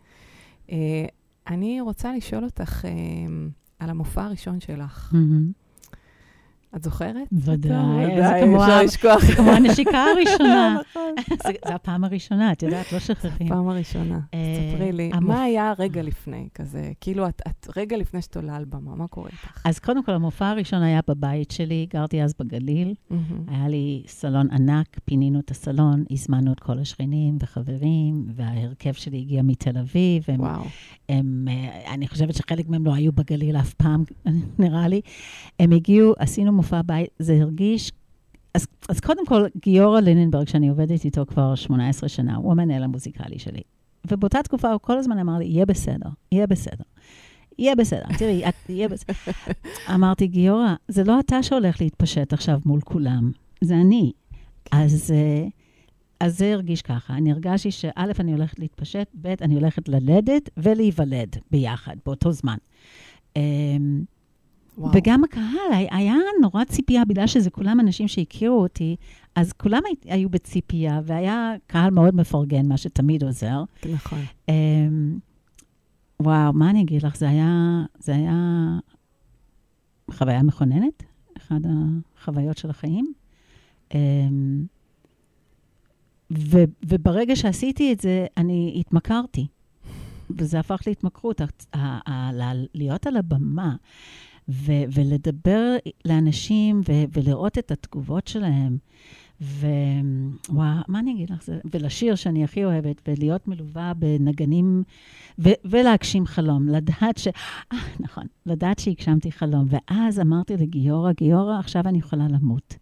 אה, אני רוצה לשאול אותך אה, על המופע הראשון שלך. מהמם. את זוכרת? ודאי, זה כמו הנשיקה הראשונה. נכון. זה הפעם הראשונה, את יודעת, לא שכחים. פעם הראשונה. אה, ספרי לי, מה היה רגע לפני כזה? כאילו, את, את רגע לפני שאת עולה על במה, מה קורה איתך? אז קודם כל, המופע הראשון היה בבית שלי, גרתי אז בגליל. היה לי סלון ענק, פינינו את הסלון, הזמנו את כל השכנים וחברים, וההרכב שלי הגיע מתל אביב. הם, וואו. אה, אני חושבת שחלק מהם לא היו בגליל אף פעם, נראה לי. הם הגיעו, עשינו מופע בית, זה הרגיש... אז, אז קודם כל, גיורא ליננברג, שאני עובדת איתו כבר 18 שנה, הוא המנהל המוזיקלי שלי. ובאותה תקופה הוא כל הזמן אמר לי, יהיה בסדר, יהיה בסדר. יהיה בסדר, תראי, את, יהיה בסדר. אמרתי, גיורא, זה לא אתה שהולך להתפשט עכשיו מול כולם, זה אני. אז, אה, אז זה הרגיש ככה. אני הרגשתי שא', אני הולכת להתפשט, ב', אני הולכת ללדת ולהיוולד ביחד, באותו זמן. וואו. וגם הקהל, היה- נורא ציפייה, בגלל שזה כולם אנשים שהכירו אותי, אז כולם הי- היו בציפייה, והיה קהל מאוד מפרגן, מה שתמיד עוזר. נכון. אמ, וואו, מה אני אגיד לך? זה היה, זה היה חוויה מכוננת, אחת החוויות של החיים. אמ, ו, וברגע שעשיתי את זה, אני התמכרתי. וזה הפך להתמכרות. להיות על הבמה ו, ולדבר לאנשים ו, ולראות את התגובות שלהם. ווואו, מה אני אגיד לך? זה, ולשיר שאני הכי אוהבת, ולהיות מלווה בנגנים, ו, ולהגשים חלום, לדעת ש... אה, נכון, לדעת שהגשמתי חלום. ואז אמרתי לגיורא, גיורא, עכשיו אני יכולה למות.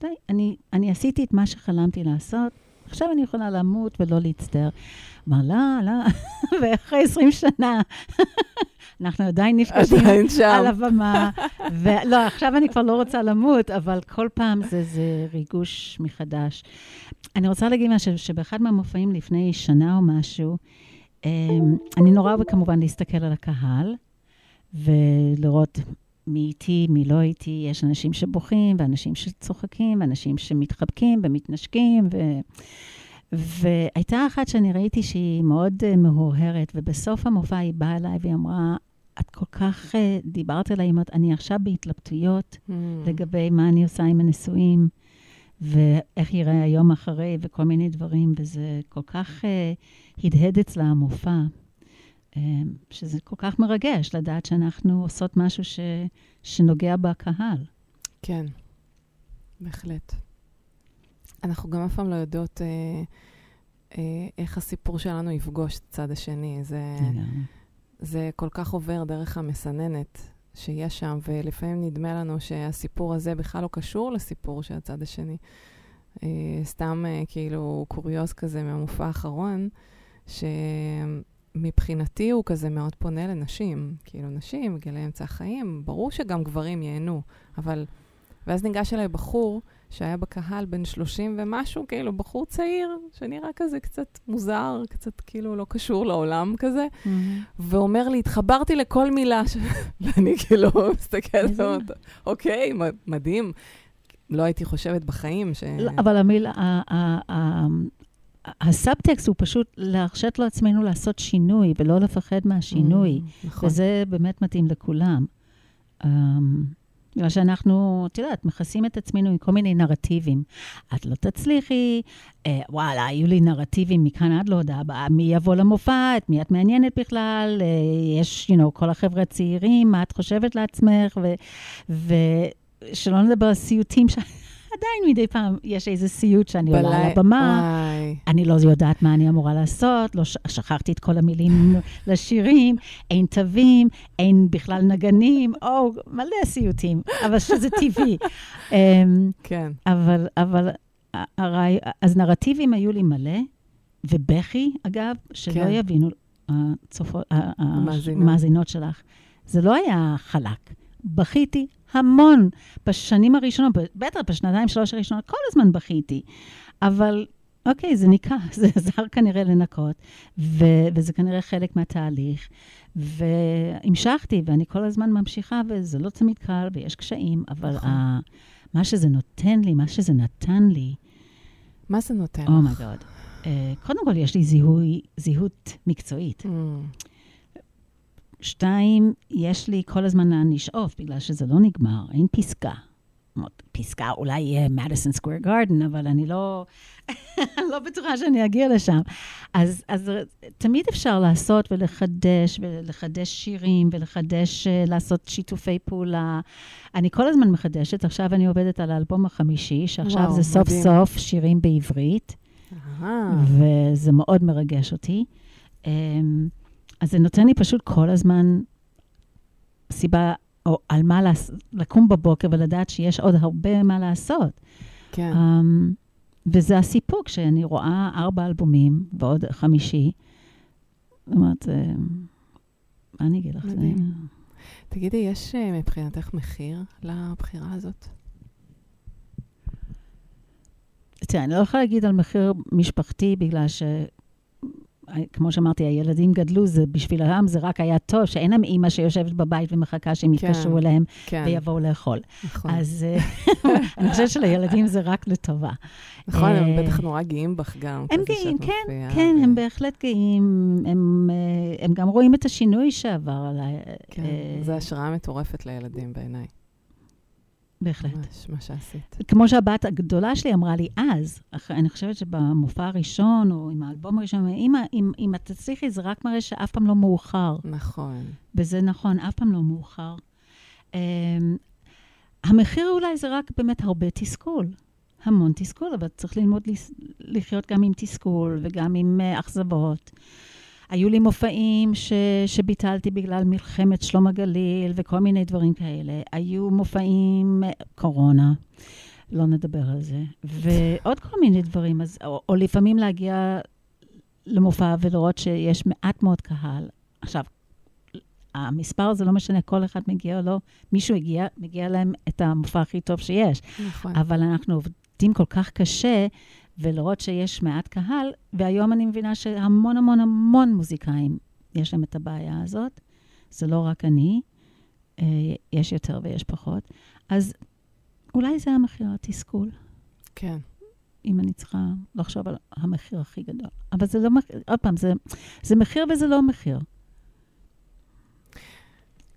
די, אני, אני עשיתי את מה שחלמתי לעשות, עכשיו אני יכולה למות ולא להצטער. אמר, לא, לא, ואחרי 20 שנה, אנחנו עדיין נפגשים עדיין שם. על הבמה. ולא, עכשיו אני כבר לא רוצה למות, אבל כל פעם זה, זה ריגוש מחדש. אני רוצה להגיד משהו, שבאחד מהמופעים לפני שנה או משהו, אמ, אני נורא אוהבת כמובן להסתכל על הקהל, ולראות מי איתי, מי לא איתי. יש אנשים שבוכים, ואנשים שצוחקים, ואנשים שמתחבקים ומתנשקים, ו... והייתה אחת שאני ראיתי שהיא מאוד uh, מהורהרת, ובסוף המופע היא באה אליי והיא אמרה, את כל כך uh, דיברת אליי, אמרת, אני עכשיו בהתלבטויות Mm. לגבי מה אני עושה עם הנישואים, ואיך ייראה היום אחרי, וכל מיני דברים, וזה כל כך uh, הדהד אצלה המופע, uh, שזה כל כך מרגש לדעת שאנחנו עושות משהו ש, שנוגע בקהל. כן, בהחלט. אנחנו גם אף פעם לא יודעות אה, אה, איך הסיפור שלנו יפגוש את הצד השני. זה. זה כל כך עובר דרך המסננת שיש שם, ולפעמים נדמה לנו שהסיפור הזה בכלל לא קשור לסיפור של הצד השני. אה, סתם אה, כאילו קוריוז כזה מהמופע האחרון, שמבחינתי הוא כזה מאוד פונה לנשים. כאילו, נשים, בגילי אמצע החיים, ברור שגם גברים ייהנו, אבל... ואז ניגש אליי בחור שהיה בקהל בן 30 ומשהו, כאילו בחור צעיר, שנראה כזה קצת מוזר, קצת כאילו לא קשור לעולם כזה, ואומר לי, התחברתי לכל מילה, ש... ואני כאילו מסתכלת, איזה? ואומרת, אוקיי, מדהים. לא הייתי חושבת בחיים ש... לא, אבל המילה, הסאבטקסט הוא פשוט להרשות לעצמנו לעשות שינוי, ולא לפחד מהשינוי. Mm, נכון. וזה באמת מתאים לכולם. Um, בגלל שאנחנו, את יודעת, מכסים את עצמנו עם כל מיני נרטיבים. את לא תצליחי, אה, וואלה, היו לי נרטיבים מכאן עד להודעה הבאה, מי יבוא למופע, את מי את מעניינת בכלל, אה, יש, you know, כל החבר'ה הצעירים, מה את חושבת לעצמך, ו, ושלא נדבר על סיוטים ש... עדיין מדי פעם יש איזה סיוט שאני עולה על הבמה. וואי. אני לא יודעת מה אני אמורה לעשות, לא ש... שכחתי את כל המילים לשירים, אין תווים, אין בכלל נגנים, או מלא סיוטים, אבל שזה טבעי. אמ, כן. אבל, אבל ה- הרעי... אז נרטיבים היו לי מלא, ובכי, אגב, שלא כן. יבינו הצופות. המאזינות שלך. זה לא היה חלק. בכיתי המון בשנים הראשונות, בטח בשנתיים, שלוש הראשונות, כל הזמן בכיתי. אבל אוקיי, זה ניקה, זה עזר כנראה לנקות, ו- וזה כנראה חלק מהתהליך. והמשכתי, ואני כל הזמן ממשיכה, וזה לא תמיד קל, ויש קשיים, אבל נכון. ה- מה שזה נותן לי, מה שזה נתן לי, מה זה נותן לך? אומייגוד. Uh, קודם כל, יש לי זיהוי, זהות מקצועית. Mm, שתיים, יש לי כל הזמן לאן לשאוף, בגלל שזה לא נגמר, אין פסקה. פסקה אולי יהיה מדיסון סקוויר גארדן, אבל אני לא, לא בטוחה שאני אגיע לשם. אז, אז תמיד אפשר לעשות ולחדש, ולחדש שירים, ולחדש, אה, לעשות שיתופי פעולה. אני כל הזמן מחדשת, עכשיו אני עובדת על האלבום החמישי, שעכשיו וואו, זה סוף מדהים. סוף שירים בעברית. וזה מאוד מרגש אותי. אז זה נותן לי פשוט כל הזמן סיבה, או על מה לעס- לקום בבוקר ולדעת שיש עוד הרבה מה לעשות. כן. אמ, וזה הסיפוק שאני רואה ארבע אלבומים ועוד חמישי. זאת אומרת, אמ, מה אני אגיד לך? זה- מדהים. תגידי, יש אה, מבחינתך מחיר לבחירה הזאת? תראה, אני לא יכולה להגיד על מחיר משפחתי, בגלל ש... כמו שאמרתי, הילדים גדלו, זה בשבילם זה רק היה טוב, שאין להם אימא שיושבת בבית ומחכה שהם כן. יתקשרו אליהם כן, ויבואו לאכול. נכון. אז אה, אני חושבת שלילדים זה רק לטובה. נכון, הם אה, בטח נורא גאים בך גם. הם גאים, כן, מופיעה, כן, ו- הם בהחלט גאים. הם, אה, הם גם רואים את השינוי שעבר עליי. כן, אה, זה השראה מטורפת לילדים בעיניי. בהחלט. ממש, מה שעשית. כמו שהבת הגדולה שלי אמרה לי אז, אח- אני חושבת שבמופע הראשון, או עם האלבום הראשון, אמא, אם, אם את תצליחי, זה רק מראה שאף פעם לא מאוחר. נכון. וזה נכון, אף פעם לא מאוחר. Um, המחיר אולי זה רק באמת הרבה תסכול. המון תסכול, אבל צריך ללמוד לחיות גם עם תסכול וגם עם uh, אכזבות. היו לי מופעים ש, שביטלתי בגלל מלחמת שלום הגליל וכל מיני דברים כאלה. היו מופעים, אה, קורונה, לא נדבר על זה, ועוד כל מיני דברים. אז, או, או לפעמים להגיע למופע ולראות שיש מעט מאוד קהל. עכשיו, המספר הזה לא משנה, כל אחד מגיע או לא, מישהו הגיע, מגיע להם את המופע הכי טוב שיש. נכון. אבל אנחנו עובדים כל כך קשה, ולראות שיש מעט קהל, והיום אני מבינה שהמון המון המון מוזיקאים, יש להם את הבעיה הזאת. זה לא רק אני, אה, יש יותר ויש פחות. אז אולי זה המחיר, התסכול, כן. אם אני צריכה לחשוב על המחיר הכי גדול. אבל זה לא מחיר, עוד פעם, זה, זה מחיר וזה לא מחיר.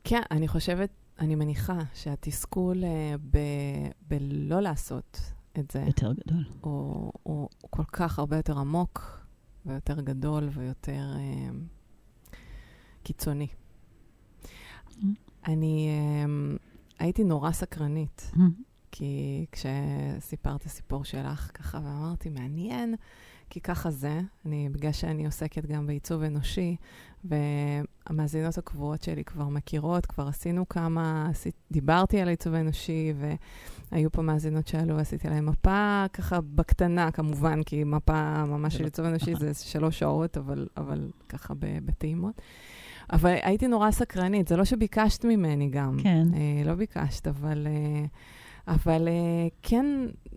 כן, אני חושבת, אני מניחה שהתסכול אה, ב- בלא לעשות את זה, יותר גדול. הוא, הוא, הוא כל כך הרבה יותר עמוק ויותר גדול ויותר אה, קיצוני. אני אה, הייתי נורא סקרנית, כי כשסיפרת סיפור שלך ככה, ואמרתי, מעניין, כי ככה זה, אני, בגלל שאני עוסקת גם בעיצוב אנושי, והמאזינות הקבועות שלי כבר מכירות, כבר עשינו כמה, עשית, דיברתי על העיצוב האנושי, והיו פה מאזינות שעלו ועשיתי להם מפה, ככה בקטנה כמובן, כי מפה ממש של עיצוב אנושי. זה שלוש שעות, אבל, אבל ככה בטעימות. אבל הייתי נורא סקרנית, זה לא שביקשת ממני גם. כן. אה, לא ביקשת, אבל, אה, אבל אה, כן,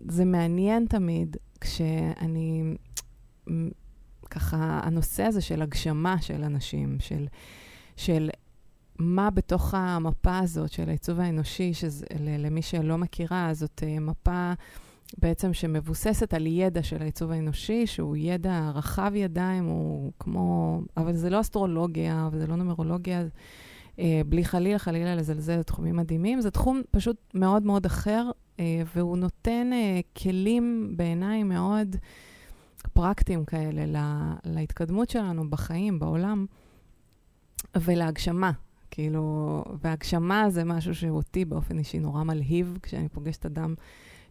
זה מעניין תמיד כשאני, ככה, הנושא הזה של הגשמה של אנשים, של, של מה בתוך המפה הזאת של העיצוב האנושי, שלמי שלא מכירה, זאת אה, מפה בעצם שמבוססת על ידע של העיצוב האנושי, שהוא ידע רחב ידיים, הוא כמו, אבל זה לא אסטרולוגיה וזה לא נומרולוגיה. אה, בלי חלילה, חלילה לזלזל בתחומים מדהימים. זה תחום פשוט מאוד מאוד אחר, אה, והוא נותן אה, כלים בעיניי מאוד פרקטיים כאלה לה, להתקדמות שלנו בחיים, בעולם, ולהגשמה. כאילו, והגשמה זה משהו שאותי באופן אישי נורא מלהיב, כשאני פוגשת אדם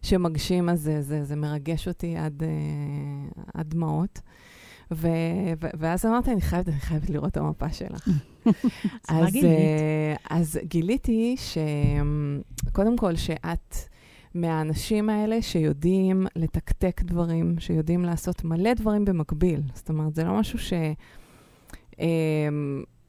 שמגשים, אז זה, זה, זה מרגש אותי עד, אה, עד דמעות. ו, ו, ואז אמרתי, אני חייבת, אני חייבת לראות את המפה שלך. אז, גילית? אה, אז גיליתי שקודם כל שאת מהאנשים האלה שיודעים לתקתק דברים, שיודעים לעשות מלא דברים במקביל. זאת אומרת, זה לא משהו ש... אה,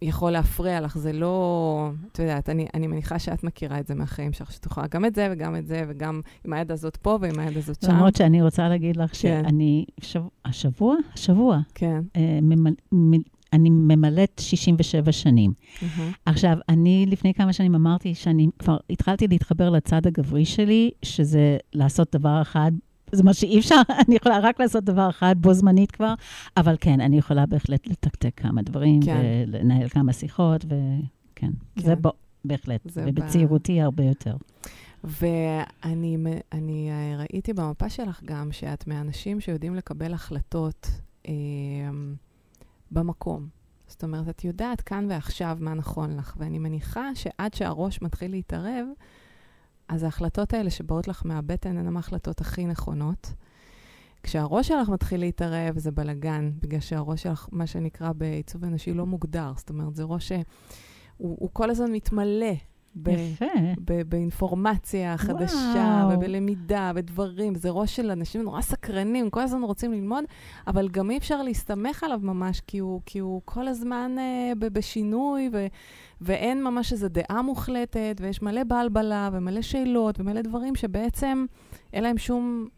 יכול להפריע לך, זה לא... את יודעת, אני, אני מניחה שאת מכירה את זה מהחיים שלך, שאת יכולה גם את זה וגם את זה, וגם עם היד הזאת פה ועם היד הזאת שם. למרות שאני רוצה להגיד לך כן. שאני, שב- השבוע, השבוע, כן. אה, ממל- מ- אני ממלאת 67 שנים. מהמם. עכשיו, אני לפני כמה שנים אמרתי שאני כבר התחלתי להתחבר לצד הגברי שלי, שזה לעשות דבר אחד. זה מה שאי אפשר, אני יכולה רק לעשות דבר אחד בו זמנית כבר, אבל כן, אני יכולה בהחלט לתקתק כמה דברים, כן. ולנהל כמה שיחות, וכן, זה כן. בו, בהחלט, זה ב- ובצעירותי הרבה יותר. ואני אה, ראיתי במפה שלך גם שאת מהאנשים שיודעים לקבל החלטות אה, במקום. זאת אומרת, את יודעת כאן ועכשיו מה נכון לך, ואני מניחה שעד שהראש מתחיל להתערב, אז ההחלטות האלה שבאות לך מהבטן הן ההחלטות הכי נכונות. כשהראש שלך מתחיל להתערב, זה בלגן, בגלל שהראש שלך, מה שנקרא בעיצוב אנושי, לא מוגדר. זאת אומרת, זה ראש שהוא הוא כל הזמן מתמלא. ב- יפה. ב- באינפורמציה חדשה, וואו. ובלמידה, בדברים. זה ראש של אנשים נורא סקרנים, כל הזמן רוצים ללמוד, אבל גם אי אפשר להסתמך עליו ממש, כי הוא, כי הוא כל הזמן אה, ב- בשינוי, ו- ואין ממש איזו דעה מוחלטת, ויש מלא בלבלה, ומלא שאלות, ומלא דברים שבעצם אין להם שום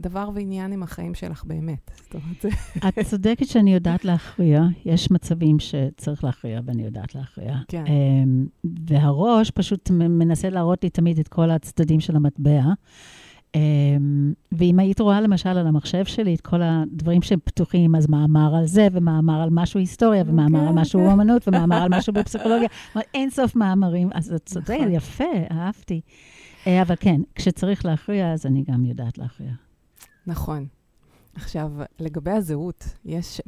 דבר ועניין עם החיים שלך באמת. זאת אומרת, זה... את צודקת שאני יודעת להכריע. יש מצבים שצריך להכריע, ואני יודעת להכריע. כן. אמ, והראש פשוט מנסה להראות לי תמיד את כל הצדדים של המטבע. אמ, ואם היית רואה למשל על המחשב שלי את כל הדברים שהם פתוחים, אז מאמר על זה, ומאמר על משהו היסטוריה, ומאמר על כן, משהו כן. אומנות, ומאמר על משהו בפסיכולוגיה. אין סוף מאמרים. אז את צודקת, נכון. יפה, אהבתי. אה, אבל כן, כשצריך להכריע, אז אני גם יודעת להכריע. נכון. עכשיו, לגבי הזהות, יש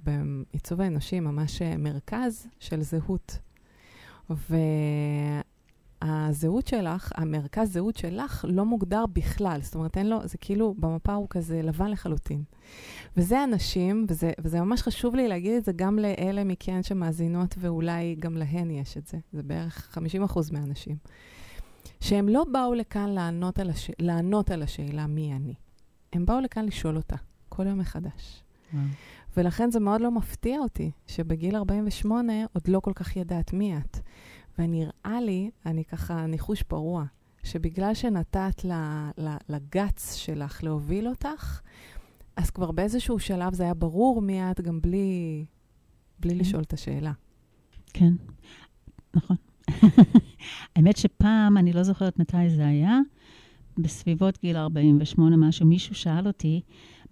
בעיצוב האנושי ממש אה, מרכז של זהות. והזהות שלך, המרכז זהות שלך, לא מוגדר בכלל. זאת אומרת, אין לו, זה כאילו, במפה הוא כזה לבן לחלוטין. וזה אנשים, וזה, וזה ממש חשוב לי להגיד את זה גם לאלה מכן שמאזינות, ואולי גם להן יש את זה. זה בערך 50% מהאנשים. שהם לא באו לכאן לענות על, הש... לענות על השאלה מי אני. הם באו לכאן לשאול אותה, כל יום מחדש. ולכן זה מאוד לא מפתיע אותי שבגיל 48 עוד לא כל כך ידעת מי את. ונראה לי, אני ככה ניחוש פרוע, שבגלל שנתת לגץ שלך להוביל אותך, אז כבר באיזשהו שלב זה היה ברור מי את גם בלי, בלי כן. לשאול את השאלה. כן, נכון. האמת שפעם, אני לא זוכרת מתי זה היה, בסביבות גיל 48 משהו, מישהו שאל אותי,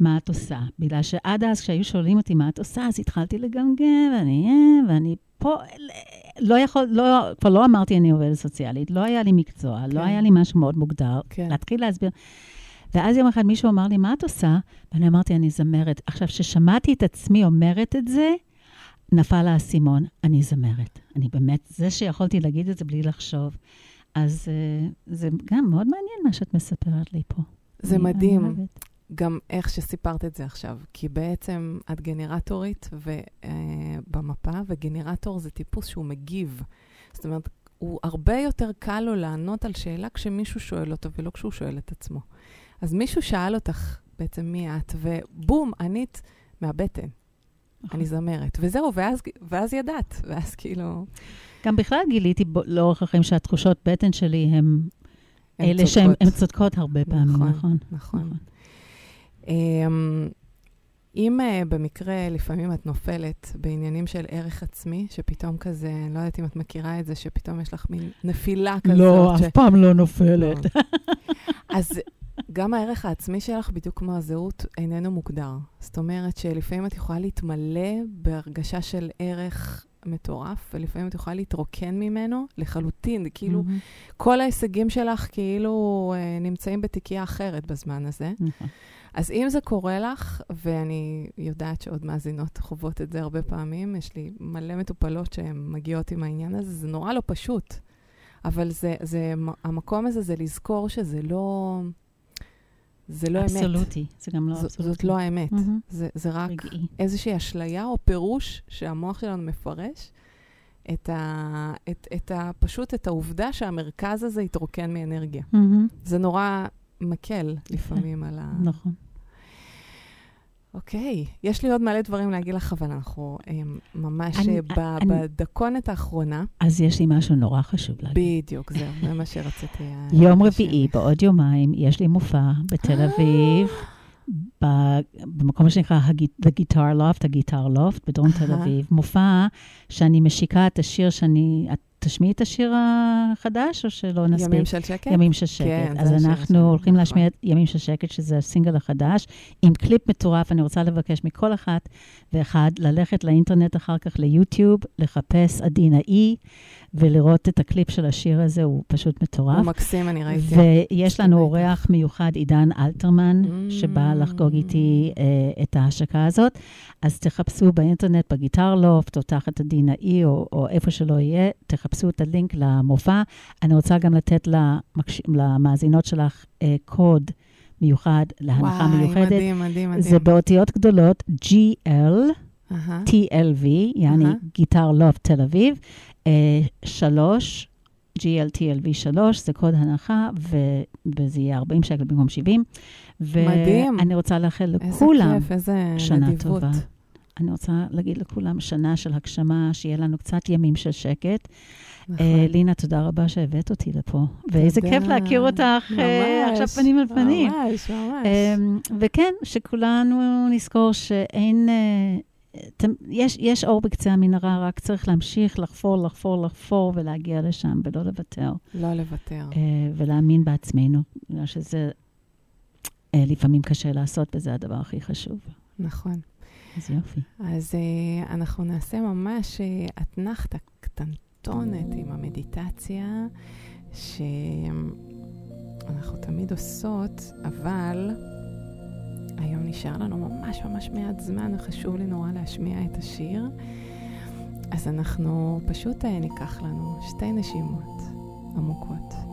מה את עושה? בגלל שעד אז, כשהיו שואלים אותי מה את עושה, אז התחלתי לגמגם, ואני, אה, ואני פה, לא יכול, לא, כבר לא אמרתי אני עובדת סוציאלית, לא היה לי מקצוע, כן. לא היה לי משהו מאוד מוגדר. כן. להתחיל להסביר. ואז יום אחד מישהו אמר לי, מה את עושה? ואני אמרתי, אני זמרת. עכשיו, כששמעתי את עצמי אומרת את זה, נפל האסימון, אני זמרת. אני באמת, זה שיכולתי להגיד את זה בלי לחשוב. אז uh, זה גם מאוד מעניין מה שאת מספרת לי פה. זה אני- מדהים. אני. גם איך שסיפרת את זה עכשיו, כי בעצם את גנרטורית ו, אה, במפה, וגנרטור זה טיפוס שהוא מגיב. זאת אומרת, הוא הרבה יותר קל לו לענות על שאלה כשמישהו שואל אותו ולא כשהוא שואל את עצמו. אז מישהו שאל אותך בעצם מי את, ובום, ענית מהבטן. נכון. אני זמרת. וזהו, ואז, ואז ידעת, ואז כאילו... גם בכלל גיליתי בו- לאורך החיים שהתחושות בטן שלי הן אלה שהן צודקות. הרבה פעמים, נכון, נכון? נכון. אמ, אם uh, במקרה לפעמים את נופלת בעניינים של ערך עצמי, שפתאום כזה, אני לא יודעת אם את מכירה את זה, שפתאום יש לך מין נפילה כזאת. לא, ש... אף פעם לא נופלת. לא. אז גם הערך העצמי שלך, בדיוק כמו הזהות, איננו מוגדר. זאת אומרת שלפעמים את יכולה להתמלא בהרגשה של ערך מטורף, ולפעמים את יכולה להתרוקן ממנו לחלוטין. כאילו, מהמם. כל ההישגים שלך כאילו אה, נמצאים בתיקייה אחרת בזמן הזה. נכון. אז אם זה קורה לך, ואני יודעת שעוד מאזינות חוות את זה הרבה פעמים, יש לי מלא מטופלות שהן מגיעות עם העניין הזה, זה נורא לא פשוט. אבל זה, זה, המקום הזה זה לזכור שזה לא... זה לא אמת. אבסולוטי, זה גם לא ז- אבסולוטי. זאת לא האמת. מהמם. זה, זה רק רגעי. איזושהי אשליה או פירוש שהמוח שלנו מפרש, את ה, את, את ה, פשוט את העובדה שהמרכז הזה התרוקן מאנרגיה. מהמם. זה נורא מקל לפעמים על ה... נכון. אוקיי, יש לי עוד מלא דברים להגיד לך, אבל אנחנו אה, ממש אני- אה, ב, אני- בדקונת האחרונה. אז יש לי משהו נורא חשוב להגיד. בדיוק, זהו, זה מה שרציתי. אה, יום. רביעי, בעוד יומיים, יש לי מופע בתל אביב, ב- במקום שנקרא The Guitar Loft, ה Guitar Loft, בדרום תל. אביב. מופע שאני משיקה את השיר שאני... את תשמיעי את השיר החדש, או שלא נספיק? ימים של שקט? ימים של שקט. כן, אז אנחנו שלנו, הולכים נכון. להשמיע את ימים של שקט, שזה הסינגל החדש, עם קליפ מטורף. אני רוצה לבקש מכל אחת ואחד ללכת לאינטרנט אחר כך ליוטיוב, לחפש עדינה אי, ולראות את הקליפ של השיר הזה, הוא פשוט מטורף. הוא מקסים, אני ראיתי. ויש לנו אורח מיוחד, עידן אלתרמן, Mm. שבא לחגוג איתי אה, את ההשקה הזאת. אז תחפשו באינטרנט, בגיטר לופט, או תחת הדין האי, או, או איפה שלא יהיה, תחפשו את הלינק למופע. אני רוצה גם לתת למקש... למאזינות שלך אה, קוד מיוחד להנחה וואי, מיוחדת. מדהים, מדהים, מדהים. זה באותיות גדולות, GL, אהה. TLV, יעני אהה. גיטר לופט תל אביב, אה, שלוש, GLTLV שלוש, זה קוד הנחה, ו- וזה יהיה 40 שקל במקום 70. מדהים. ואני רוצה לאחל איזה לכולם כיף, איזה שנה נדיבות. טובה. אני רוצה להגיד לכולם שנה של הגשמה, שיהיה לנו קצת ימים של שקט. נכון. אה, לינה, תודה רבה שהבאת אותי לפה. ואיזה תודה. כיף להכיר אותך אה, ממש, עכשיו פנים אל פנים. ממש, ממש. אמ, וכן, שכולנו נזכור שאין... אה, יש, יש אור בקצה המנהרה, רק צריך להמשיך לחפור, לחפור, לחפור ולהגיע לשם, ולא לוותר. לא לוותר. ולהאמין בעצמנו, בגלל שזה לפעמים קשה לעשות, וזה הדבר הכי חשוב. נכון. אז יופי. אז uh, אנחנו נעשה ממש uh, אתנחתא קטנטונת עם המדיטציה, שאנחנו תמיד עושות, אבל היום נשאר לנו ממש ממש מעט זמן, וחשוב לי נורא להשמיע את השיר. אז אנחנו פשוט uh, ניקח לנו שתי נשימות עמוקות.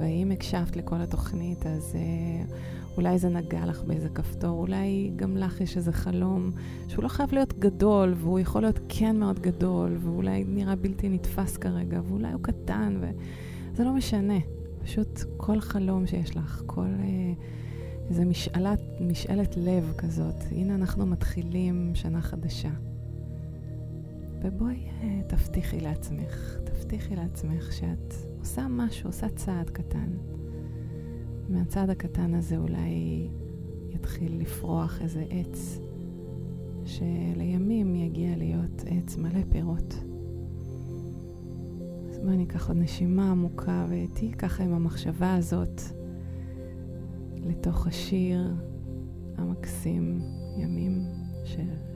ואם הקשבת לכל התוכנית, אז אה, אולי זה נגע לך באיזה כפתור, אולי גם לך יש איזה חלום שהוא לא חייב להיות גדול, והוא יכול להיות כן מאוד גדול, ואולי נראה בלתי נתפס כרגע, ואולי הוא קטן, וזה לא משנה. פשוט כל חלום שיש לך, כל אה, איזה משאלת, משאלת לב כזאת. הנה אנחנו מתחילים שנה חדשה. ובואי אה, תבטיחי לעצמך, תבטיחי לעצמך שאת עושה משהו, עושה צעד קטן. מהצעד הקטן הזה אולי יתחיל לפרוח איזה עץ, שלימים יגיע להיות עץ מלא פירות. אז בואי ניקח עוד נשימה עמוקה ותהיי ככה עם המחשבה הזאת לתוך השיר המקסים, ימים של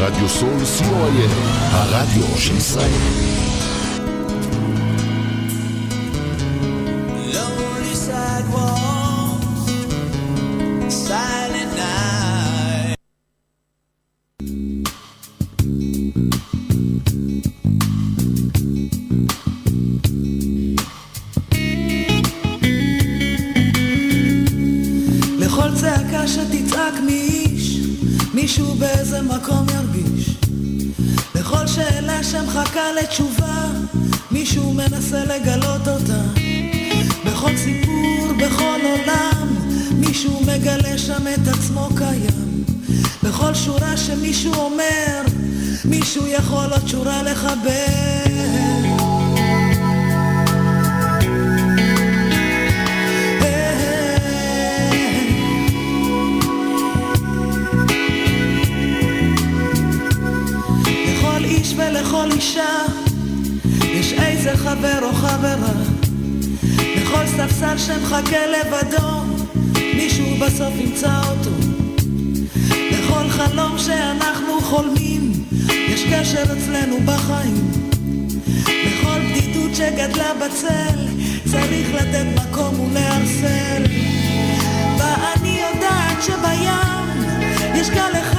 רדיו סול co.il, הרדיו של ישראל. מישהו יכול עוד שורה לחבר. לכל איש ולכל אישה יש איזה חבר או חברה לכל ספסל שמחכה לבדו מישהו בסוף ימצא אותו לכל חלום שאנחנו חולמים קשר אצלנו בחיים. לכל בדידות שגדלה בצל צריך לתת מקום ולערסל ואני יודעת שבים יש גל אחד